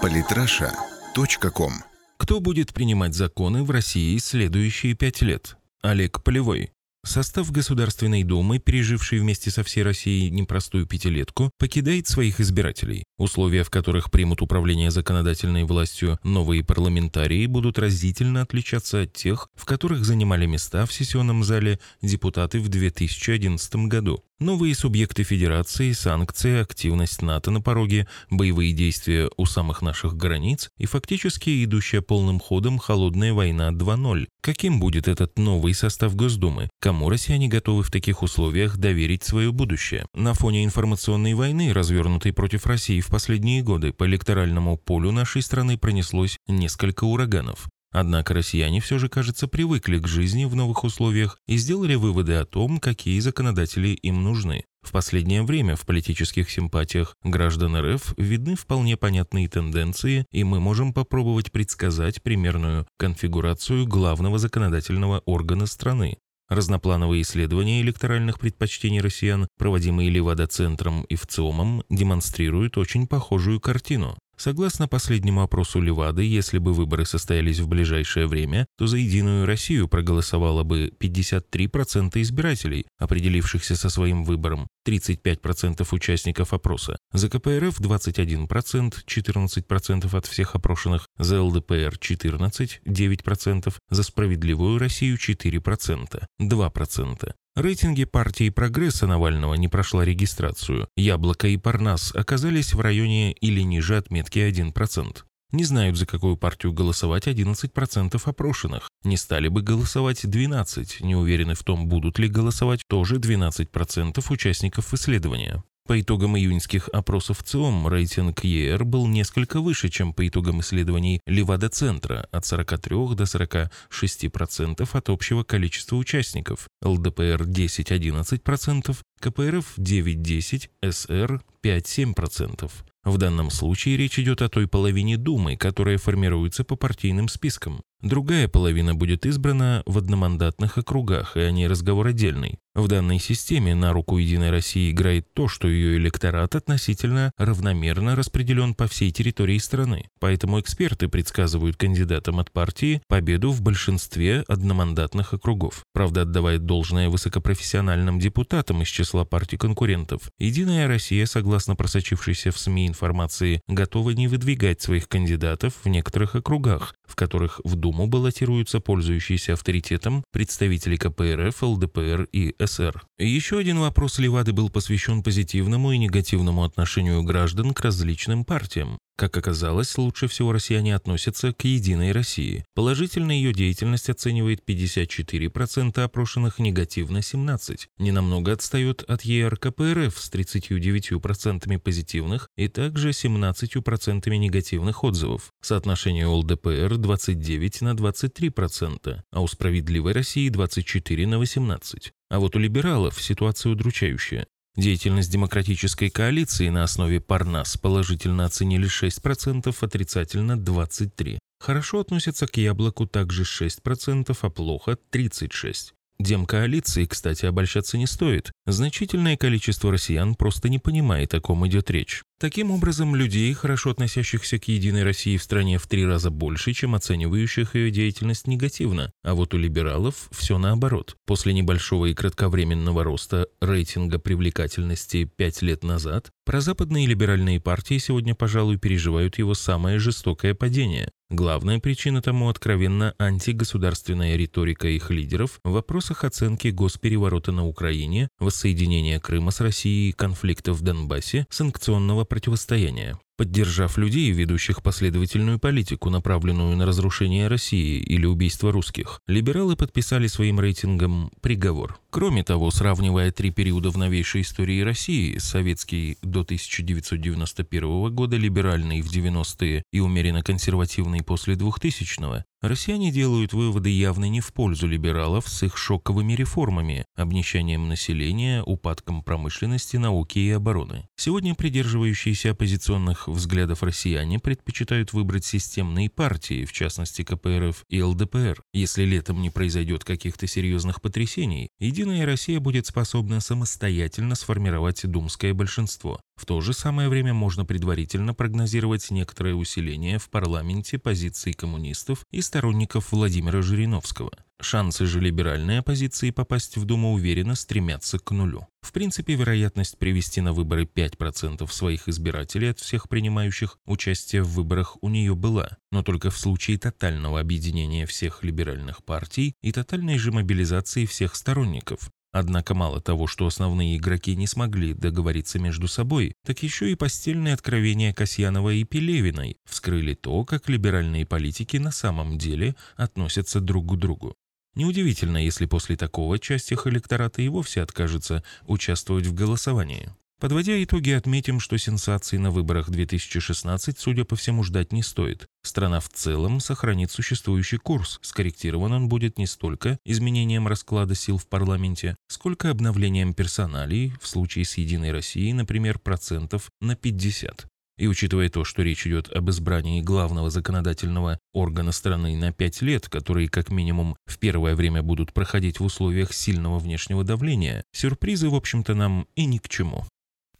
Политраша.ком Кто будет принимать законы в России следующие пять лет? Олег Полевой. Состав Государственной Думы, переживший вместе со всей Россией непростую пятилетку, покидает своих избирателей. Условия, в которых примут управление законодательной властью новые парламентарии, будут разительно отличаться от тех, в которых занимали места в сессионном зале депутаты в 2011 году. Новые субъекты федерации, санкции, активность НАТО на пороге, боевые действия у самых наших границ и фактически идущая полным ходом холодная война 2.0. Каким будет этот новый состав Госдумы? Кому россияне готовы в таких условиях доверить свое будущее? На фоне информационной войны, развернутой против России в последние годы, по электоральному полю нашей страны пронеслось несколько ураганов. Однако россияне все же, кажется, привыкли к жизни в новых условиях и сделали выводы о том, какие законодатели им нужны. В последнее время в политических симпатиях граждан РФ видны вполне понятные тенденции, и мы можем попробовать предсказать примерную конфигурацию главного законодательного органа страны. Разноплановые исследования электоральных предпочтений россиян, проводимые Левада-центром и ВЦИОМом, демонстрируют очень похожую картину. Согласно последнему опросу Левады, если бы выборы состоялись в ближайшее время, то за «Единую Россию» проголосовало бы 53% избирателей, определившихся со своим выбором, 35% участников опроса, за КПРФ 21%, 14% от всех опрошенных, за ЛДПР 14%, 9%, за «Справедливую Россию» 4%, 2%. Рейтинги партии «Прогресса» Навального не прошла регистрацию. «Яблоко» и «Парнас» оказались в районе или ниже отметки 1%. Не знают, за какую партию голосовать 11% опрошенных. Не стали бы голосовать 12%. Не уверены в том, будут ли голосовать тоже 12% участников исследования. По итогам июньских опросов ЦИОМ рейтинг ЕР был несколько выше, чем по итогам исследований Левада-центра от 43 до 46% от общего количества участников, ЛДПР 10-11%, КПРФ 9-10, СР 5-7%. В данном случае речь идет о той половине Думы, которая формируется по партийным спискам. Другая половина будет избрана в одномандатных округах, и они разговор отдельный. В данной системе на руку Единой России играет то, что ее электорат относительно равномерно распределен по всей территории страны. Поэтому эксперты предсказывают кандидатам от партии победу в большинстве одномандатных округов. Правда, отдавает должное высокопрофессиональным депутатам из числа партий конкурентов. Единая Россия, согласно просочившейся в СМИ информации, готова не выдвигать своих кандидатов в некоторых округах, в которых в Думу баллотируются пользующиеся авторитетом представители КПРФ, ЛДПР и СССР. Еще один вопрос Левады был посвящен позитивному и негативному отношению граждан к различным партиям. Как оказалось, лучше всего россияне относятся к «Единой России». Положительно ее деятельность оценивает 54% опрошенных, негативно 17%. Ненамного отстает от ЕРКПРФ с 39% позитивных и также 17% негативных отзывов. Соотношение ЛДПР 29 на 23%, а у «Справедливой России» 24 на 18%. А вот у либералов ситуация удручающая. Деятельность демократической коалиции на основе Парнас положительно оценили 6%, отрицательно 23%. Хорошо относятся к яблоку также 6%, а плохо 36%. Демкоалиции, кстати, обольщаться не стоит. Значительное количество россиян просто не понимает, о ком идет речь. Таким образом, людей, хорошо относящихся к «Единой России» в стране в три раза больше, чем оценивающих ее деятельность негативно. А вот у либералов все наоборот. После небольшого и кратковременного роста рейтинга привлекательности пять лет назад, прозападные либеральные партии сегодня, пожалуй, переживают его самое жестокое падение. Главная причина тому откровенно антигосударственная риторика их лидеров в вопросах оценки госпереворота на Украине, воссоединения Крыма с Россией, конфликта в Донбассе, санкционного противостояния. Поддержав людей, ведущих последовательную политику, направленную на разрушение России или убийство русских, либералы подписали своим рейтингом приговор. Кроме того, сравнивая три периода в новейшей истории России, советский до 1991 года, либеральный в 90-е и умеренно консервативный после 2000-го, Россияне делают выводы явно не в пользу либералов с их шоковыми реформами, обнищанием населения, упадком промышленности, науки и обороны. Сегодня придерживающиеся оппозиционных взглядов россияне предпочитают выбрать системные партии, в частности КПРФ и ЛДПР. Если летом не произойдет каких-то серьезных потрясений, Единая Россия будет способна самостоятельно сформировать думское большинство. В то же самое время можно предварительно прогнозировать некоторое усиление в парламенте позиций коммунистов и сторонников Владимира Жириновского. Шансы же либеральной оппозиции попасть в Думу уверенно стремятся к нулю. В принципе, вероятность привести на выборы 5% своих избирателей от всех принимающих участие в выборах у нее была, но только в случае тотального объединения всех либеральных партий и тотальной же мобилизации всех сторонников. Однако мало того, что основные игроки не смогли договориться между собой, так еще и постельные откровения Касьянова и Пелевиной вскрыли то, как либеральные политики на самом деле относятся друг к другу. Неудивительно, если после такого часть их электората и вовсе откажется участвовать в голосовании. Подводя итоги, отметим, что сенсаций на выборах 2016, судя по всему, ждать не стоит. Страна в целом сохранит существующий курс. Скорректирован он будет не столько изменением расклада сил в парламенте, сколько обновлением персоналей, в случае с «Единой Россией», например, процентов на 50. И учитывая то, что речь идет об избрании главного законодательного органа страны на пять лет, которые как минимум в первое время будут проходить в условиях сильного внешнего давления, сюрпризы, в общем-то, нам и ни к чему.